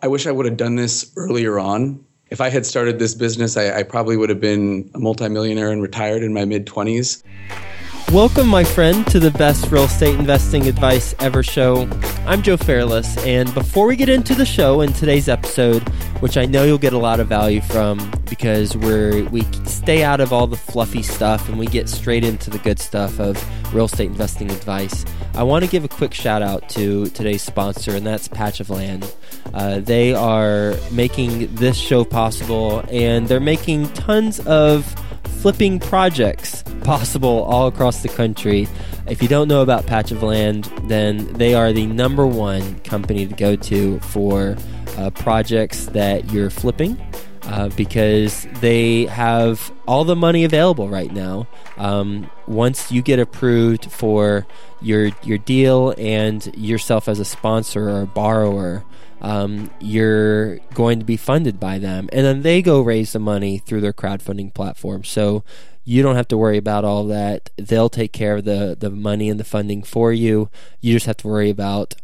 I wish I would have done this earlier on. If I had started this business, I, I probably would have been a multimillionaire and retired in my mid 20s. Welcome, my friend, to the best real estate investing advice ever show. I'm Joe Fairless, and before we get into the show in today's episode, which I know you'll get a lot of value from because we're we stay out of all the fluffy stuff and we get straight into the good stuff of real estate investing advice. I want to give a quick shout out to today's sponsor, and that's Patch of Land. Uh, they are making this show possible, and they're making tons of flipping projects possible all across the country. If you don't know about Patch of Land, then they are the number one company to go to for uh, projects that you're flipping. Uh, because they have all the money available right now. Um, once you get approved for your your deal and yourself as a sponsor or a borrower, um, you're going to be funded by them. And then they go raise the money through their crowdfunding platform. So you don't have to worry about all that. They'll take care of the, the money and the funding for you. You just have to worry about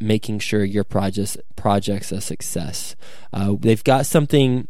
making sure your project's, project's a success. Uh, they've got something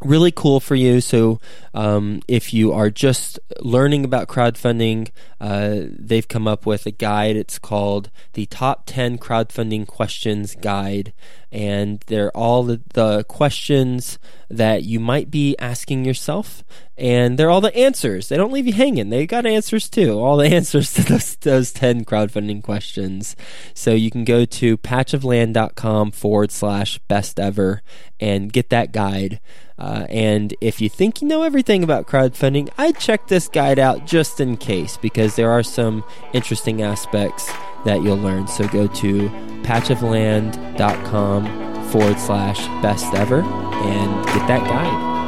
really cool for you. So, um, if you are just learning about crowdfunding, uh, they've come up with a guide. It's called the Top 10 Crowdfunding Questions Guide. And they're all the, the questions that you might be asking yourself. And they're all the answers. They don't leave you hanging. They got answers too. All the answers to those, those 10 crowdfunding questions. So you can go to patchofland.com forward slash best ever and get that guide. Uh, and if you think you know everything about crowdfunding, I'd check this guide out just in case because there are some interesting aspects that you'll learn. So go to patchofland.com forward slash best ever and get that guide.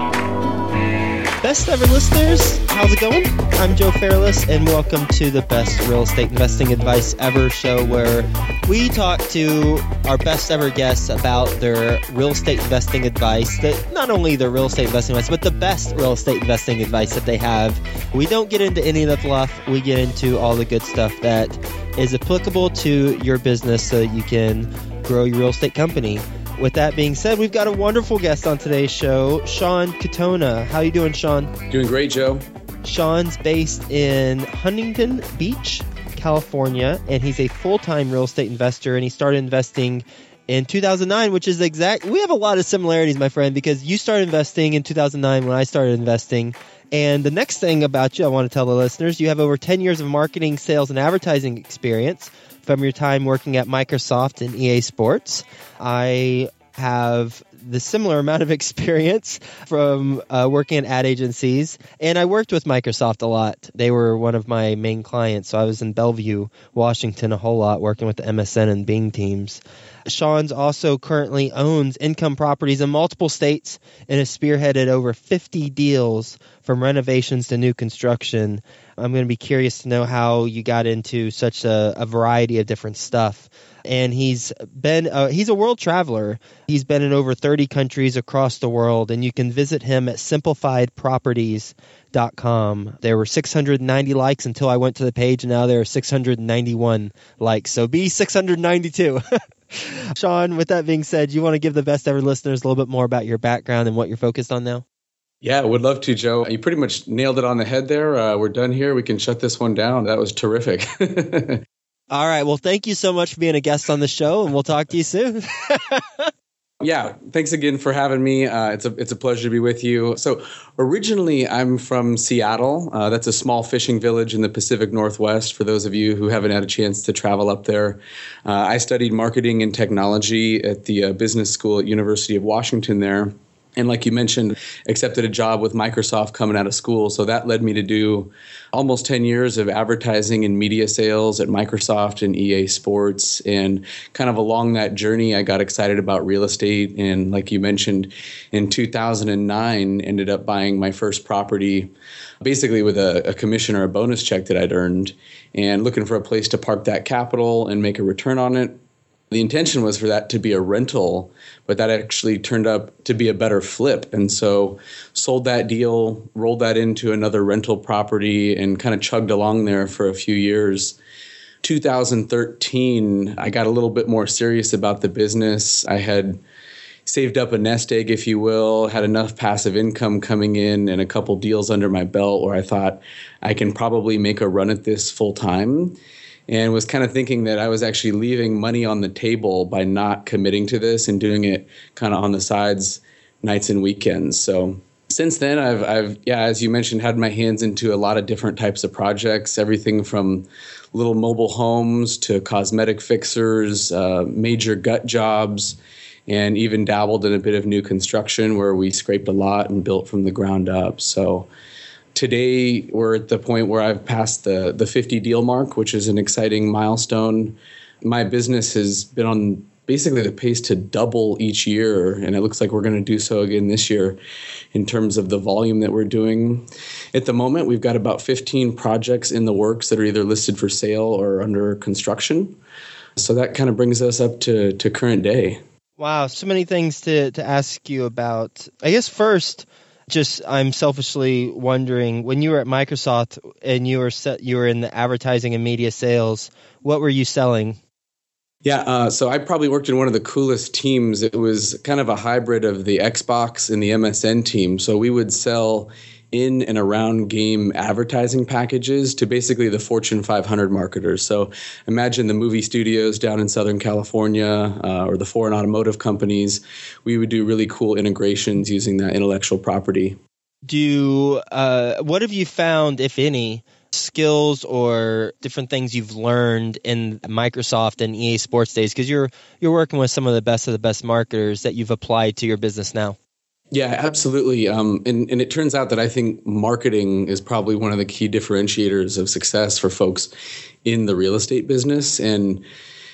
Best ever listeners, how's it going? I'm Joe Fairless, and welcome to the best real estate investing advice ever show where we talk to our best ever guests about their real estate investing advice that not only their real estate investing advice, but the best real estate investing advice that they have. We don't get into any of the fluff, we get into all the good stuff that is applicable to your business so that you can grow your real estate company with that being said, we've got a wonderful guest on today's show, Sean Katona. How you doing, Sean? Doing great, Joe. Sean's based in Huntington Beach, California, and he's a full-time real estate investor. And he started investing in 2009, which is exact. We have a lot of similarities, my friend, because you started investing in 2009 when I started investing. And the next thing about you, I want to tell the listeners, you have over 10 years of marketing, sales, and advertising experience from your time working at Microsoft and EA Sports. I have the similar amount of experience from uh, working at ad agencies, and I worked with Microsoft a lot. They were one of my main clients, so I was in Bellevue, Washington, a whole lot working with the MSN and Bing teams. Sean's also currently owns income properties in multiple states and has spearheaded over 50 deals from renovations to new construction. I'm going to be curious to know how you got into such a, a variety of different stuff. And he's been uh, he's a world traveler. He's been in over 30 countries across the world, and you can visit him at simplifiedproperties.com. There were 690 likes until I went to the page, and now there are 691 likes. So be 692. Sean, with that being said, you want to give the best ever listeners a little bit more about your background and what you're focused on now? Yeah, would love to, Joe. You pretty much nailed it on the head there. Uh, we're done here. We can shut this one down. That was terrific. All right. Well, thank you so much for being a guest on the show, and we'll talk to you soon. yeah, thanks again for having me. Uh, it's a it's a pleasure to be with you. So, originally, I'm from Seattle. Uh, that's a small fishing village in the Pacific Northwest. For those of you who haven't had a chance to travel up there, uh, I studied marketing and technology at the uh, business school at University of Washington there and like you mentioned accepted a job with microsoft coming out of school. So that led me to do almost 10 years of advertising and media sales at microsoft and ea sports. And kind of along that journey i got excited about real estate. And like you mentioned in 2009 ended up buying my first property basically with a, a commission or a bonus check that i'd earned and looking for a place to park that capital and make a return on it the intention was for that to be a rental, but that actually turned up to be a better flip. And so sold that deal, rolled that into another rental property, and kind of chugged along there for a few years. 2013, I got a little bit more serious about the business. I had saved up a nest egg, if you will, had enough passive income coming in and a couple deals under my belt where I thought I can probably make a run at this full time. And was kind of thinking that I was actually leaving money on the table by not committing to this and doing it kind of on the sides nights and weekends. So since then I've I've yeah, as you mentioned, had my hands into a lot of different types of projects, everything from little mobile homes to cosmetic fixers, uh, major gut jobs, and even dabbled in a bit of new construction where we scraped a lot and built from the ground up. So today we're at the point where I've passed the the 50 deal mark, which is an exciting milestone. My business has been on basically the pace to double each year, and it looks like we're going to do so again this year in terms of the volume that we're doing. At the moment, we've got about 15 projects in the works that are either listed for sale or under construction. So that kind of brings us up to, to current day. Wow, so many things to, to ask you about. I guess first, just I'm selfishly wondering when you were at Microsoft and you were set, you were in the advertising and media sales, what were you selling? Yeah, uh, so I probably worked in one of the coolest teams. It was kind of a hybrid of the Xbox and the MSN team. So we would sell in and around game advertising packages to basically the Fortune 500 marketers. So imagine the movie studios down in Southern California uh, or the foreign automotive companies. We would do really cool integrations using that intellectual property. Do uh, what have you found, if any? skills or different things you've learned in Microsoft and EA Sports days? Because you're you're working with some of the best of the best marketers that you've applied to your business now. Yeah, absolutely. Um, and, and it turns out that I think marketing is probably one of the key differentiators of success for folks in the real estate business. And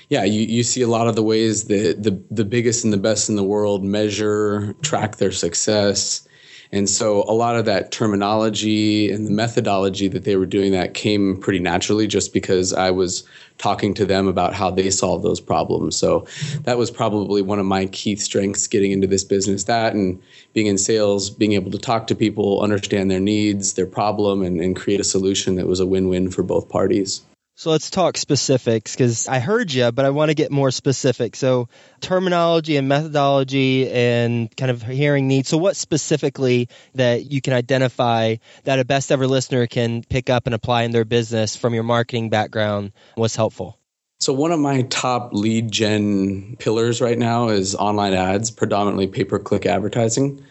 yeah, you, you see a lot of the ways that the, the biggest and the best in the world measure, track their success, and so a lot of that terminology and the methodology that they were doing that came pretty naturally just because I was talking to them about how they solve those problems. So that was probably one of my key strengths getting into this business. That and being in sales, being able to talk to people, understand their needs, their problem, and, and create a solution that was a win win for both parties. So let's talk specifics because I heard you, but I want to get more specific. So terminology and methodology and kind of hearing needs. So what specifically that you can identify that a best ever listener can pick up and apply in their business from your marketing background was helpful? So one of my top lead gen pillars right now is online ads, predominantly pay per click advertising.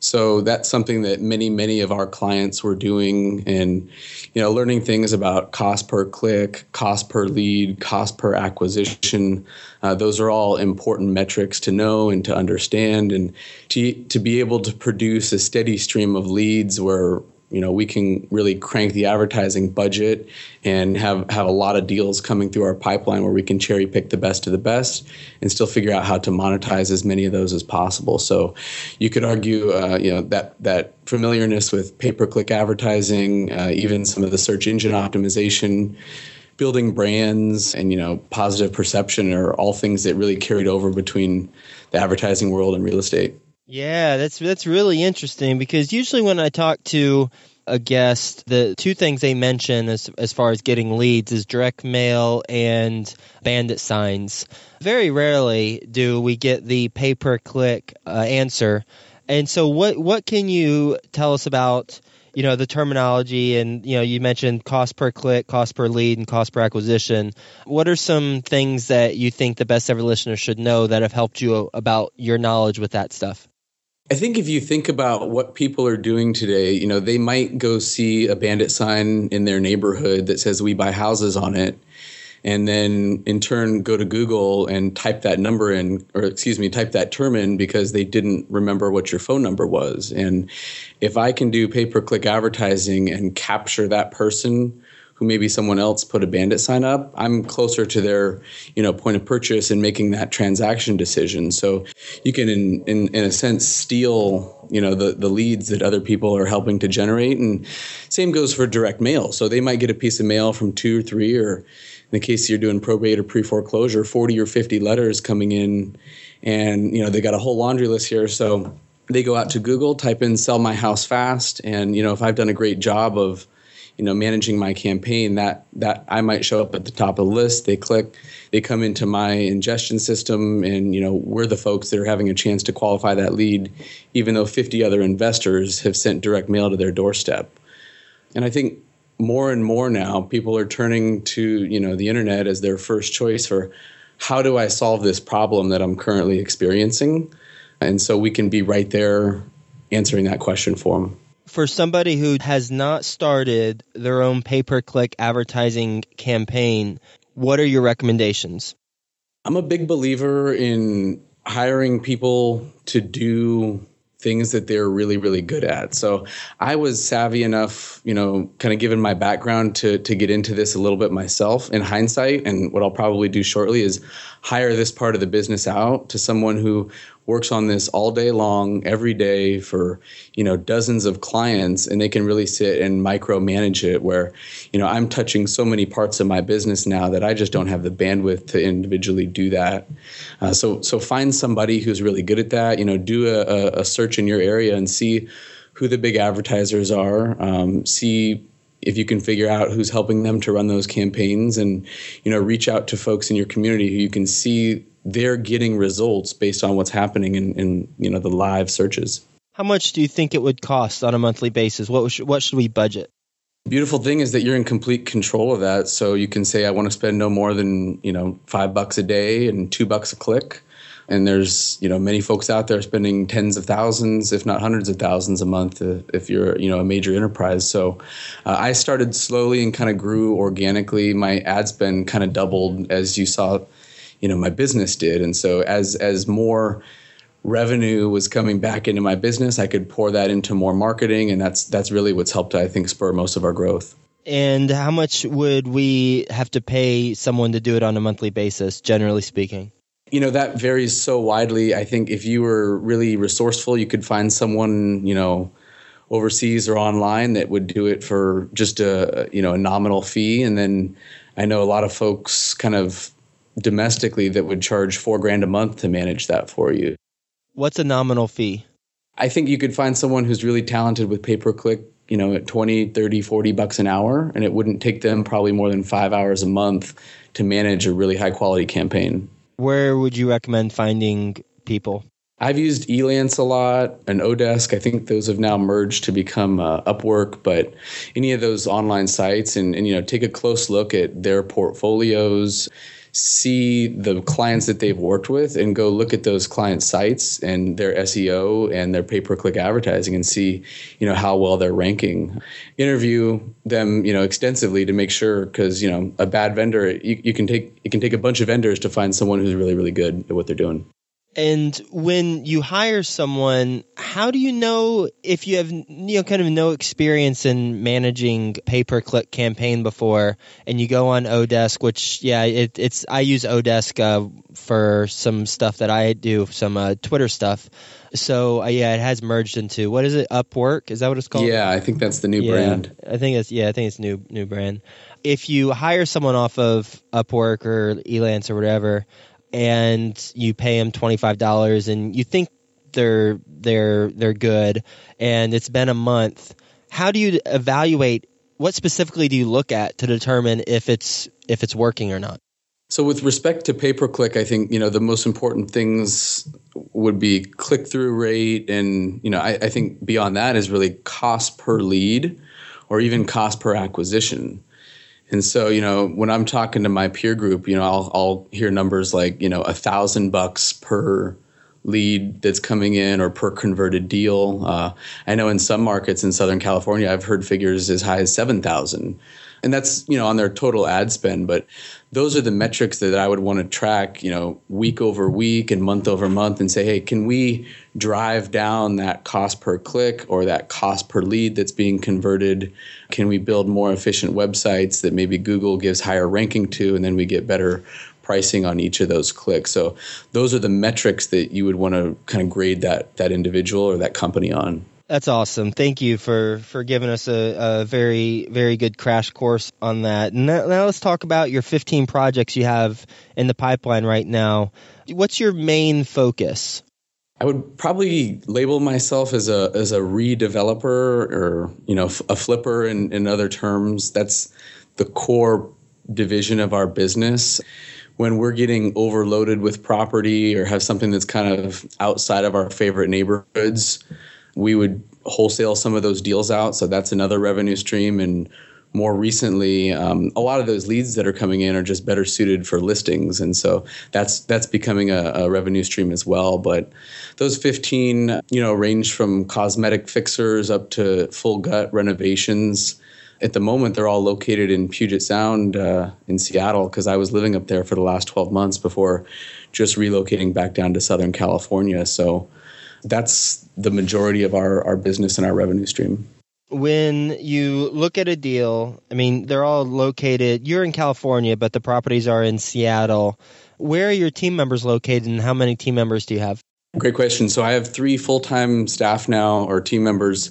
So that's something that many, many of our clients were doing and, you know, learning things about cost per click, cost per lead, cost per acquisition. Uh, those are all important metrics to know and to understand and to, to be able to produce a steady stream of leads where you know we can really crank the advertising budget and have have a lot of deals coming through our pipeline where we can cherry pick the best of the best and still figure out how to monetize as many of those as possible. So you could argue uh, you know that that familiarness with pay per click advertising uh, even some of the search engine optimization building brands and you know positive perception are all things that really carried over between the advertising world and real estate yeah, that's that's really interesting because usually when I talk to a guest, the two things they mention as as far as getting leads is direct mail and bandit signs. Very rarely do we get the pay per click uh, answer. And so, what what can you tell us about? you know the terminology and you know you mentioned cost per click cost per lead and cost per acquisition what are some things that you think the best ever listener should know that have helped you about your knowledge with that stuff I think if you think about what people are doing today, you know, they might go see a bandit sign in their neighborhood that says we buy houses on it and then in turn go to Google and type that number in or excuse me, type that term in because they didn't remember what your phone number was. And if I can do pay-per-click advertising and capture that person who maybe someone else put a bandit sign up, I'm closer to their, you know, point of purchase and making that transaction decision. So you can, in, in, in a sense, steal, you know, the, the leads that other people are helping to generate. And same goes for direct mail. So they might get a piece of mail from two or three, or in the case you're doing probate or pre foreclosure, 40 or 50 letters coming in. And, you know, they got a whole laundry list here. So they go out to Google, type in sell my house fast. And, you know, if I've done a great job of, you know managing my campaign that that I might show up at the top of the list. They click they come into my ingestion system and you know we're the folks that are having a chance to qualify that lead even though 50 other investors have sent direct mail to their doorstep. And I think more and more now people are turning to you know the internet as their first choice for how do I solve this problem that I'm currently experiencing? And so we can be right there answering that question for them for somebody who has not started their own pay per click advertising campaign, what are your recommendations? I'm a big believer in hiring people to do things that they're really really good at. So I was savvy enough, you know, kind of given my background to to get into this a little bit myself in hindsight and what I'll probably do shortly is hire this part of the business out to someone who works on this all day long, every day for you know dozens of clients, and they can really sit and micromanage it. Where you know I'm touching so many parts of my business now that I just don't have the bandwidth to individually do that. Uh, so so find somebody who's really good at that. You know, do a, a search in your area and see who the big advertisers are. Um, see if you can figure out who's helping them to run those campaigns and you know reach out to folks in your community who you can see they're getting results based on what's happening in, in you know the live searches. How much do you think it would cost on a monthly basis? What should, what should we budget? Beautiful thing is that you're in complete control of that. So you can say, I want to spend no more than you know five bucks a day and two bucks a click. And there's you know many folks out there spending tens of thousands, if not hundreds of thousands a month, uh, if you're you know a major enterprise. So uh, I started slowly and kind of grew organically. My ad spend kind of doubled as you saw you know my business did and so as as more revenue was coming back into my business i could pour that into more marketing and that's that's really what's helped i think spur most of our growth and how much would we have to pay someone to do it on a monthly basis generally speaking you know that varies so widely i think if you were really resourceful you could find someone you know overseas or online that would do it for just a you know a nominal fee and then i know a lot of folks kind of domestically that would charge four grand a month to manage that for you. What's a nominal fee? I think you could find someone who's really talented with pay per click, you know, at 20, 30, 40 bucks an hour, and it wouldn't take them probably more than five hours a month to manage a really high quality campaign. Where would you recommend finding people? I've used Elance a lot and Odesk. I think those have now merged to become uh, Upwork, but any of those online sites and, and, you know, take a close look at their portfolios see the clients that they've worked with and go look at those client sites and their SEO and their pay per click advertising and see, you know, how well they're ranking. Interview them, you know, extensively to make sure because, you know, a bad vendor, you, you can take it can take a bunch of vendors to find someone who's really, really good at what they're doing. And when you hire someone, how do you know if you have you know kind of no experience in managing pay per click campaign before, and you go on Odesk, which yeah, it, it's I use Odesk uh, for some stuff that I do, some uh, Twitter stuff. So uh, yeah, it has merged into what is it? Upwork is that what it's called? Yeah, I think that's the new yeah, brand. I think it's yeah, I think it's new new brand. If you hire someone off of Upwork or Elance or whatever and you pay them twenty five dollars, and you think they're they're they're good, and it's been a month. How do you evaluate? What specifically do you look at to determine if it's if it's working or not? So, with respect to pay per click, I think you know the most important things would be click through rate, and you know I, I, think beyond that is really cost per lead, or even cost per acquisition. And so, you know, when I'm talking to my peer group, you know, I'll, I'll hear numbers like, you know, a thousand bucks per lead that's coming in or per converted deal. Uh, I know in some markets in Southern California, I've heard figures as high as 7,000 and that's you know on their total ad spend but those are the metrics that i would want to track you know week over week and month over month and say hey can we drive down that cost per click or that cost per lead that's being converted? Can we build more efficient websites that maybe google gives higher ranking to and then we get better pricing on each of those clicks? So those are the metrics that you would want to kind of grade that that individual or that company on that's awesome. Thank you for, for giving us a, a very, very good crash course on that. Now, now let's talk about your 15 projects you have in the pipeline right now. What's your main focus? I would probably label myself as a as a redeveloper or you know a flipper in, in other terms. That's the core division of our business. When we're getting overloaded with property or have something that's kind of outside of our favorite neighborhoods, we would wholesale some of those deals out. So that's another revenue stream. And more recently, um, a lot of those leads that are coming in are just better suited for listings, and so that's that's becoming a, a, revenue stream as well. But those 15, you know, range from cosmetic fixers up to full gut renovations. At the moment, they're all located in Puget Sound uh, in Seattle because I was living up there for the last 12 months before just relocating back down to Southern California. So that's the majority of our, our business and our revenue stream when you look at a deal, I mean, they're all located, you're in California, but the properties are in Seattle. Where are your team members located and how many team members do you have? Great question. So I have three full time staff now, or team members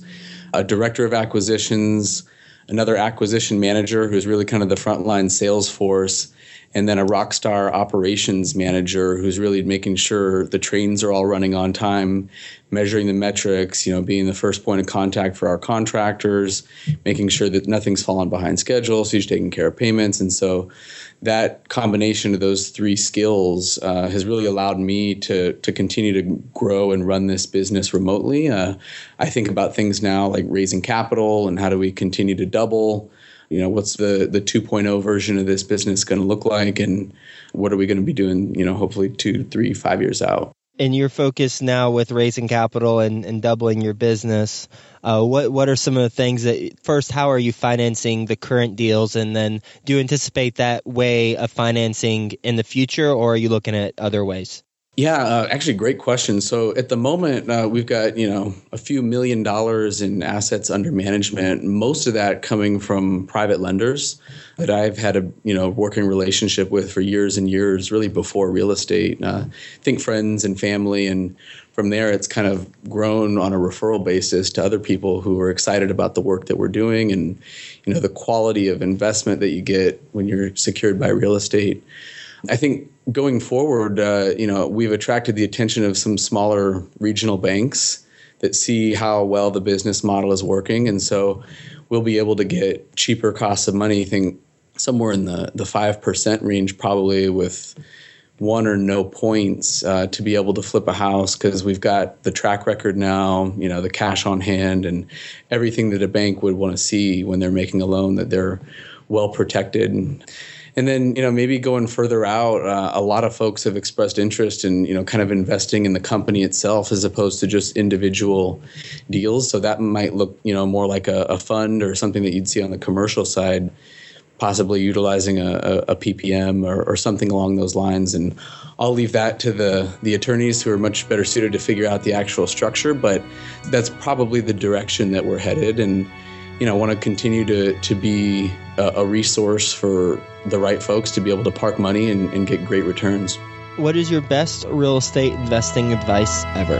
a director of acquisitions, another acquisition manager who's really kind of the frontline sales force, and then a rock star operations manager who's really making sure the trains are all running on time measuring the metrics you know being the first point of contact for our contractors making sure that nothing's fallen behind schedule so he's taking care of payments. And so that combination of those three skills uh, has really allowed me to to continue to grow and run this business remotely. Uh, i think about things now like raising capital and how do we continue to double you know what's the the 2.0 version of this business going to look like? And what are we going to be doing you know hopefully two three five years out? And your focus now with raising capital and, and doubling your business uh, what what are some of the things that first how are you financing the current deals? And then do you anticipate that way of financing in the future or are you looking at other ways yeah, uh, actually, great question. So at the moment, uh, we've got you know a few million dollars in assets under management. Most of that coming from private lenders that I've had a you know working relationship with for years and years, really before real estate. Uh, think friends and family, and from there, it's kind of grown on a referral basis to other people who are excited about the work that we're doing, and you know the quality of investment that you get when you're secured by real estate. I think going forward, uh, you know, we've attracted the attention of some smaller regional banks that see how well the business model is working, and so we'll be able to get cheaper costs of money. I think somewhere in the the five percent range, probably with one or no points uh, to be able to flip a house because we've got the track record now, you know, the cash on hand and everything that a bank would want to see when they're making a loan that they're well protected. And then, you know, maybe going further out, uh, a lot of folks have expressed interest in, you know, kind of investing in the company itself as opposed to just individual deals. So that might look, you know, more like a, a fund or something that you'd see on the commercial side, possibly utilizing a, a, a PPM or, or something along those lines. And I'll leave that to the the attorneys who are much better suited to figure out the actual structure. But that's probably the direction that we're headed. And you know, want to continue to to be a, a, resource for the right folks to be able to park money and, and get great returns. What is your best real estate investing advice ever?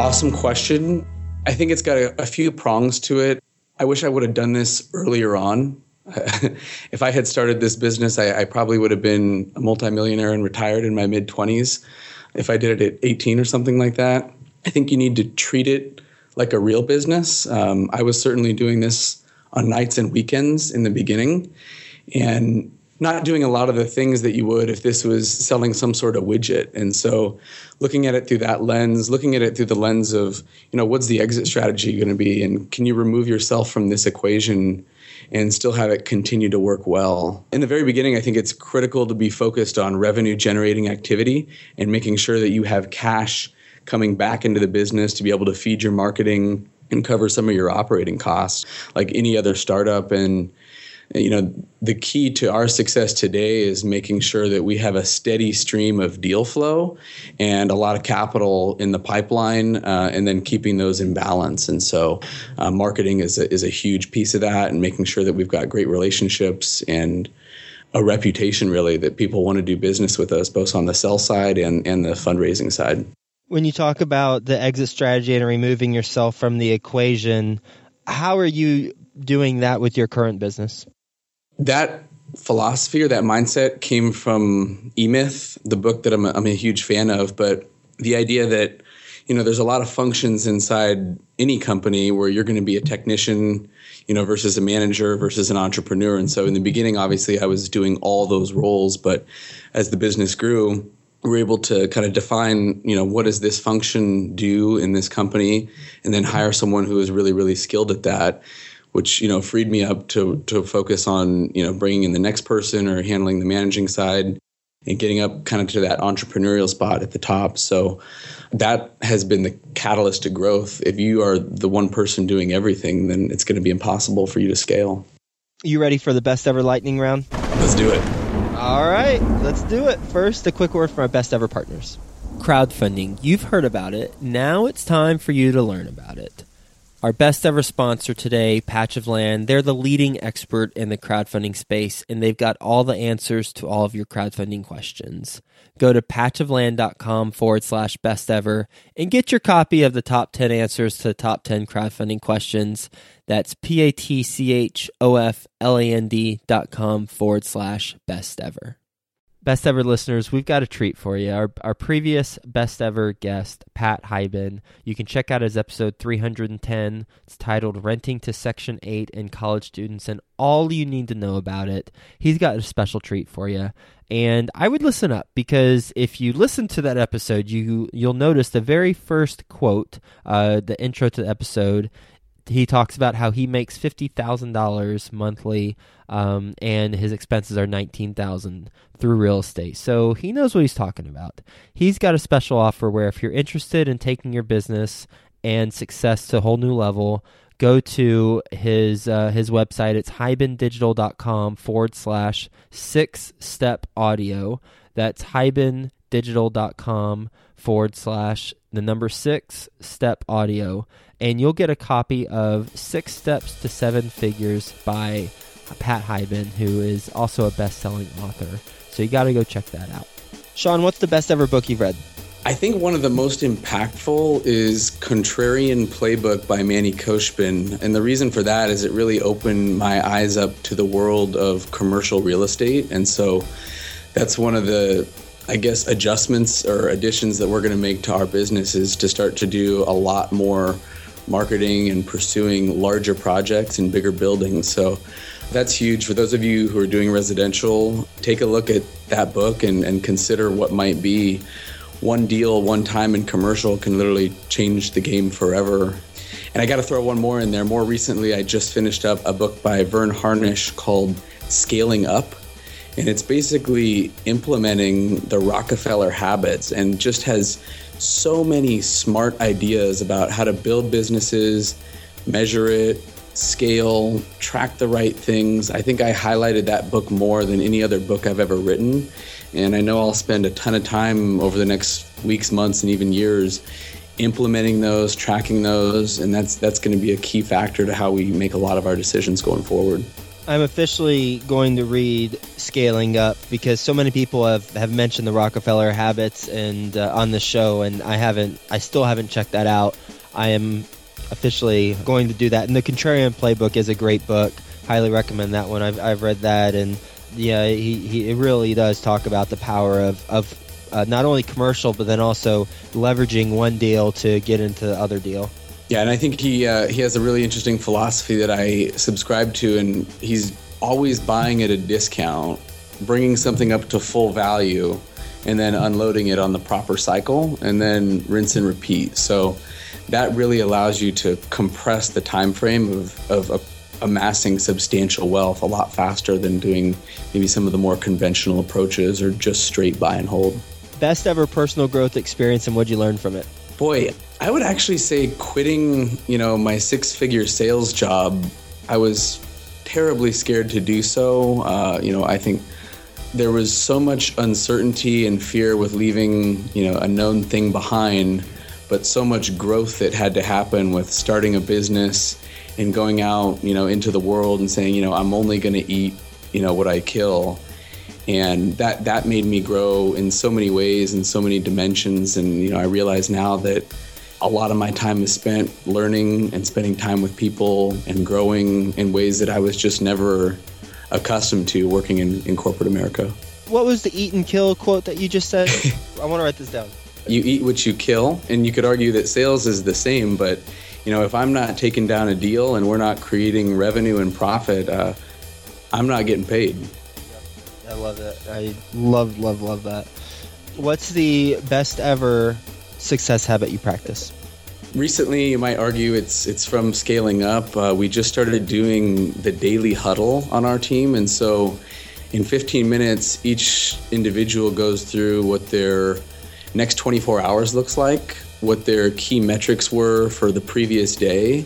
Awesome question. I think it's got a, a few prongs to it. I wish I would have done this earlier on. if I had started this business, I, I, probably would have been a multimillionaire and retired in my mid 20s. If I did it at 18 or something like that, I think you need to treat it like a real business. Um, I was certainly doing this on nights and weekends in the beginning and not doing a lot of the things that you would if this was selling some sort of widget. And so looking at it through that lens, looking at it through the lens of, you know, what's the exit strategy going to be and can you remove yourself from this equation and still have it continue to work well. In the very beginning, I think it's critical to be focused on revenue generating activity and making sure that you have cash coming back into the business to be able to feed your marketing and cover some of your operating costs like any other startup. And you know the key to our success today is making sure that we have a steady stream of deal flow and a lot of capital in the pipeline uh, and then keeping those in balance. And so uh, marketing is a, is a huge piece of that and making sure that we've got great relationships and a reputation really that people want to do business with us both on the sell side and, and the fundraising side when you talk about the exit strategy and removing yourself from the equation, how are you doing that with your current business? That philosophy or that mindset came from E Myth, the book that I'm a, I'm a huge fan of. But the idea that you know there's a lot of functions inside any company where you're going to be a technician you know versus a manager versus an entrepreneur and so in the beginning obviously i was doing all those roles but as the business grew were able to kind of define you know what does this function do in this company and then hire someone who is really really skilled at that which you know freed me up to to focus on you know bringing in the next person or handling the managing side and getting up kind of to that entrepreneurial spot at the top. So that has been the catalyst to growth. If you are the one person doing everything, then it's going to be impossible for you to scale. You ready for the best ever lightning round? Let's do it. All right, let's do it. First, a quick word from our best ever partners. Crowdfunding. You've heard about it. Now it's time for you to learn about it. Our best ever sponsor today, Patch of Land, they're the leading expert in the crowdfunding space, and they've got all the answers to all of your crowdfunding questions. Go to patchofland.com forward slash best ever and get your copy of the top 10 answers to the top 10 crowdfunding questions. That's P A T C H O F L A N D dot com forward slash best ever. Best ever listeners, we've got a treat for you. Our, our previous best ever guest, Pat Hiban, you can check out his episode 310. It's titled Renting to Section 8 and College Students and all you need to know about it. He's got a special treat for you. And I would listen up because if you listen to that episode, you you'll notice the very first quote, uh, the intro to the episode he talks about how he makes fifty thousand dollars monthly, um, and his expenses are nineteen thousand through real estate. So he knows what he's talking about. He's got a special offer where if you're interested in taking your business and success to a whole new level, go to his uh, his website. It's hibandigital.com forward slash six step audio. That's hibandigital.com forward slash the number six step audio and you'll get a copy of Six Steps to Seven Figures by Pat Hiban, who is also a best selling author. So you got to go check that out. Sean, what's the best ever book you've read? I think one of the most impactful is Contrarian Playbook by Manny Khoshbin. And the reason for that is it really opened my eyes up to the world of commercial real estate. And so that's one of the, I guess, adjustments or additions that we're going to make to our business is to start to do a lot more marketing and pursuing larger projects and bigger buildings. So that's huge. For those of you who are doing residential, take a look at that book and, and consider what might be one deal, one time in commercial can literally change the game forever. And I got to throw one more in there. More recently, I just finished up a book by Verne Harnish called Scaling Up. And it's basically implementing the Rockefeller habits and just has so many smart ideas about how to build businesses, measure it, scale, track the right things. I think I highlighted that book more than any other book I've ever written. And I know I'll spend a ton of time over the next weeks, months, and even years implementing those, tracking those, and that's that's going to be a key factor to how we make a lot of our decisions going forward. I'm officially going to read Scaling Up because so many people have, have mentioned the Rockefeller habits and uh, on the show, and I haven't, I still haven't checked that out. I am officially going to do that. And the Contrarian Playbook is a great book. Highly recommend that one. I've, I've read that, and yeah, he, he it really does talk about the power of of uh, not only commercial, but then also leveraging one deal to get into the other deal. Yeah, and I think he uh, he has a really interesting philosophy that I subscribe to, and he's always buying at a discount, bringing something up to full value, and then unloading it on the proper cycle, and then rinse and repeat. So that really allows you to compress the time frame of, of amassing substantial wealth a lot faster than doing maybe some of the more conventional approaches or just straight buy and hold. Best ever personal growth experience, and what'd you learn from it? Boy, I would actually say quitting, you know, my six-figure sales job. I was terribly scared to do so. Uh, you know, I think there was so much uncertainty and fear with leaving, you know, a known thing behind, but so much growth that had to happen with starting a business and going out, you know, into the world and saying, you know, I'm only going to eat, you know, what I kill and that that made me grow in so many ways and so many dimensions and you know i realize now that a lot of my time is spent learning and spending time with people and growing in ways that i was just never accustomed to working in, in corporate america what was the eat and kill quote that you just said i want to write this down You eat what you kill, and you could argue that sales is the same, but you know, if I'm not taking down a deal and we're not creating revenue and profit, uh, I'm not getting paid. I love it. I love, love, love that. What's the best ever success habit you practice? Recently, you might argue it's it's from scaling up. Uh, we just started doing the daily huddle on our team, and so in 15 minutes, each individual goes through what their next 24 hours looks like, what their key metrics were for the previous day,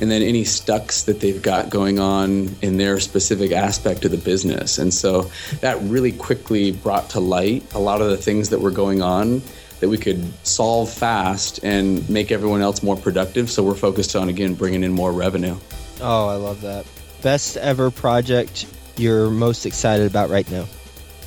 and then any stucks that they've got going on in their specific aspect of the business. And so that really quickly brought to light a lot of the things that were going on that we could solve fast and make everyone else more productive. So we're focused on, again, bringing in more revenue. Oh, I love that. Best ever project you're most excited about right now?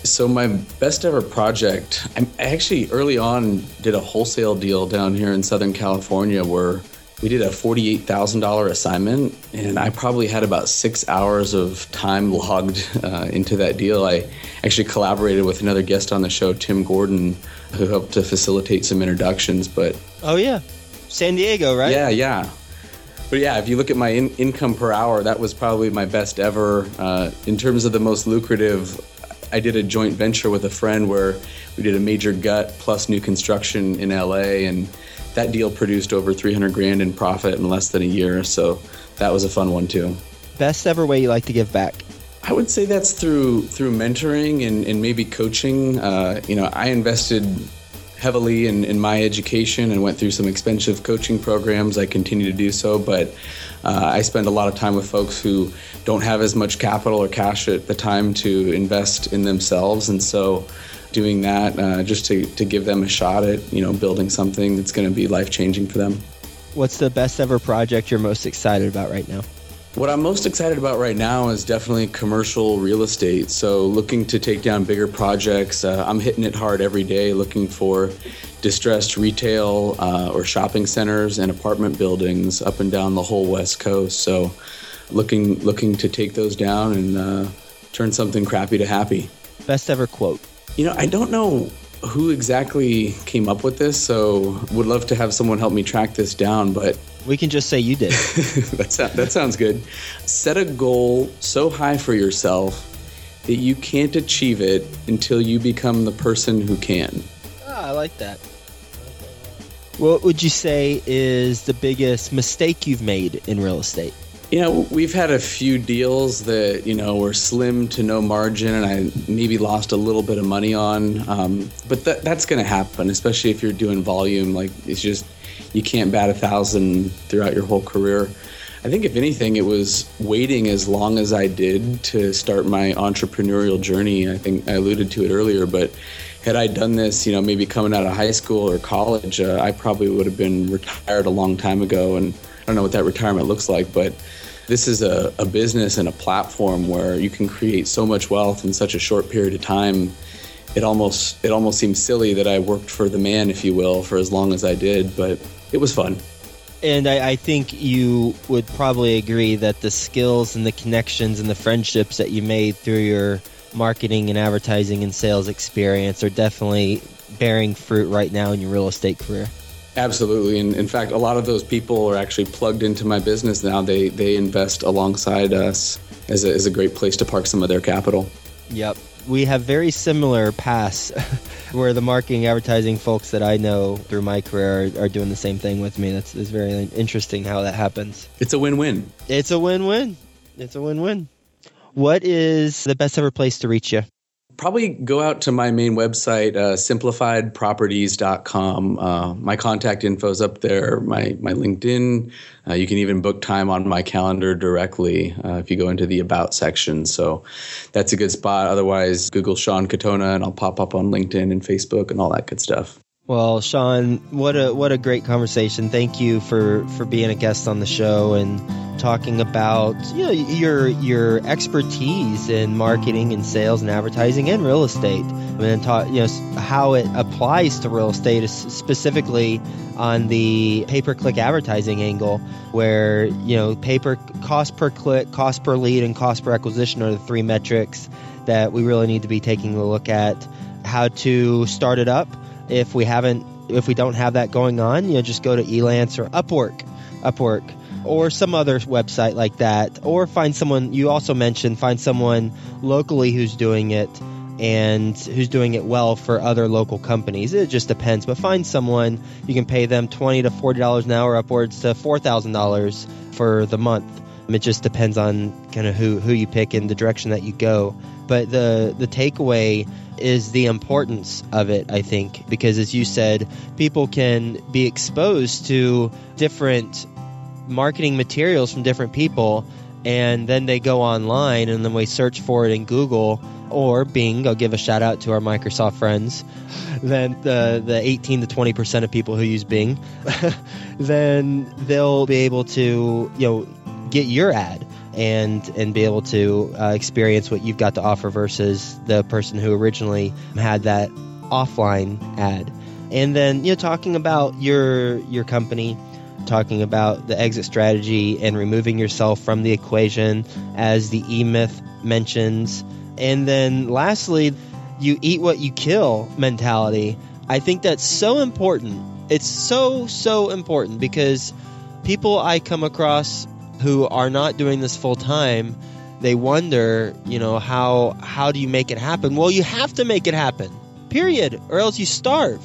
So my best ever project, I actually early on did a wholesale deal down here in Southern California where we did a $48,000 assignment, and I probably had about six hours of time logged uh, into that deal. I actually collaborated with another guest on the show, Tim Gordon, who helped to facilitate some introductions. But oh yeah, San Diego, right? Yeah, yeah. But yeah, if you look at my in- income per hour, that was probably my best ever. Uh, in terms of the most lucrative, I did a joint venture with a friend where we did a major gut plus new construction in LA, and that deal produced over 300 grand in profit in less than a year. So that was a fun one too. Best ever way you like to give back? I would say that's through through mentoring and, and maybe coaching. Uh, you know, I invested heavily in, in my education and went through some expensive coaching programs. I continue to do so, but uh, I spend a lot of time with folks who don't have as much capital or cash at the time to invest in themselves, and so doing that uh, just to, to give them a shot at you know building something that's going to be life changing for them. What's the best ever project you're most excited about right now? What I'm most excited about right now is definitely commercial real estate. So, looking to take down bigger projects. Uh, I'm hitting it hard every day, looking for distressed retail uh, or shopping centers and apartment buildings up and down the whole West Coast. So, looking looking to take those down and uh, turn something crappy to happy. Best ever quote. You know, I don't know who exactly came up with this, so would love to have someone help me track this down. But we can just say you did. that, that sounds good. Set a goal so high for yourself that you can't achieve it until you become the person who can. Ah, I like that. What would you say is the biggest mistake you've made in real estate? You know, we've had a few deals that, you know, were slim to no margin and I maybe lost a little bit of money on. Um, but that, that's going to happen, especially if you're doing volume. Like, it's just, you can't bat a thousand throughout your whole career. I think, if anything, it was waiting as long as I did to start my entrepreneurial journey. I think I alluded to it earlier, but had I done this, you know, maybe coming out of high school or college, uh, I probably would have been retired a long time ago. And I don't know what that retirement looks like, but this is a, a business and a platform where you can create so much wealth in such a short period of time it almost it almost seems silly that I worked for the man, if you will, for as long as I did, but it was fun. And I, I, think you would probably agree that the skills and the connections and the friendships that you made through your marketing and advertising and sales experience are definitely bearing fruit right now in your real estate career. Absolutely. And in fact, a lot of those people are actually plugged into my business now. They, they invest alongside us as a, as a great place to park some of their capital. Yep we have very similar paths where the marketing advertising folks that I know through my career are, are doing the same thing with me. That's, that's very interesting how that happens. It's a win-win. It's a win-win. It's a win-win. What is the best ever place to reach you? Probably go out to my main website, uh, simplifiedproperties.com. Uh, my contact info is up there, my, my LinkedIn. Uh, you can even book time on my calendar directly uh, if you go into the About section. So that's a good spot. Otherwise, Google Sean Katona and I'll pop up on LinkedIn and Facebook and all that good stuff. Well, Sean, what a what a great conversation. Thank you for for being a guest on the show and talking about you know your your expertise in marketing and sales and advertising and real estate. And talk you know how it applies to real estate specifically on the pay-per-click advertising angle where you know paper cost per click, cost per lead and cost per acquisition are the three metrics that we really need to be taking a look at how to start it up if we haven't if we don't have that going on, you know, just go to Elance or Upwork, Upwork, or some other website like that, or find someone. You also mentioned find someone locally who's doing it and who's doing it well for other local companies. It just depends, but find someone you can pay them twenty to forty dollars an hour, upwards to four thousand dollars for the month. It just depends on kind of who who you pick and the direction that you go. But the the takeaway is the importance of it, I think, because as you said, people can be exposed to different marketing materials from different people and then they go online and then we search for it in Google or Bing. I'll give a shout out to our Microsoft friends. Then the the 18 to 20 percent of people who use Bing, then they'll be able to you know get your ad and and be able to uh, experience what you've got to offer versus the person who originally had that offline ad. And then you know talking about your your company, talking about the exit strategy and removing yourself from the equation as the E Myth mentions. And then lastly, you eat what you kill mentality. I think that's so important. It's so so important because people I come across who are not doing this full time, they wonder, you know, how how do you make it happen? Well, you have to make it happen. Period, or else you starve.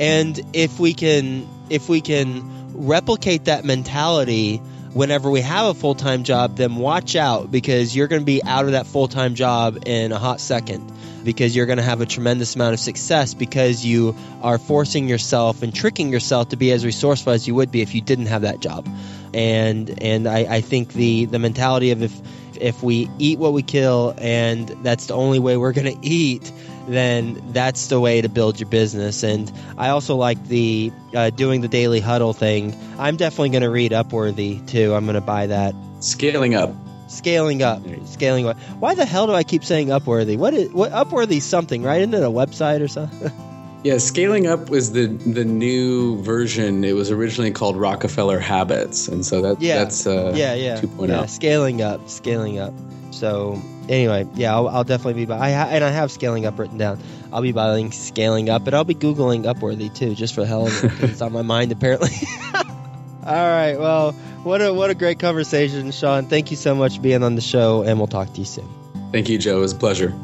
And if we can if we can replicate that mentality whenever we have a full-time job, then watch out because you're going to be out of that full-time job in a hot second because you're going to have a tremendous amount of success because you are forcing yourself and tricking yourself to be as resourceful as you would be if you didn't have that job and and I, I think the the mentality of if if we eat what we kill and that's the only way we're going to eat then that's the way to build your business. And i also like the uh, doing the daily huddle thing. I'm definitely going to read upworthy too. I'm going to buy that. Scaling up. Scaling up. Scaling up. Why the hell do i keep saying upworthy? What is what upworthy something right? Isn't it a website or something Yeah, scaling up was the the new version. It was originally called Rockefeller Habits, and so that yeah. that's uh, yeah yeah 2.0. yeah scaling up scaling up. So anyway, yeah, I'll, I'll definitely be buy. I ha- and I have scaling up written down. I'll be buying scaling up, and I'll be googling Upworthy too, just for the hell of it. it's on my mind apparently. All right, well, what a what a great conversation, Sean. Thank you so much for being on the show, and we'll talk to you soon. Thank you, Joe. It was a pleasure.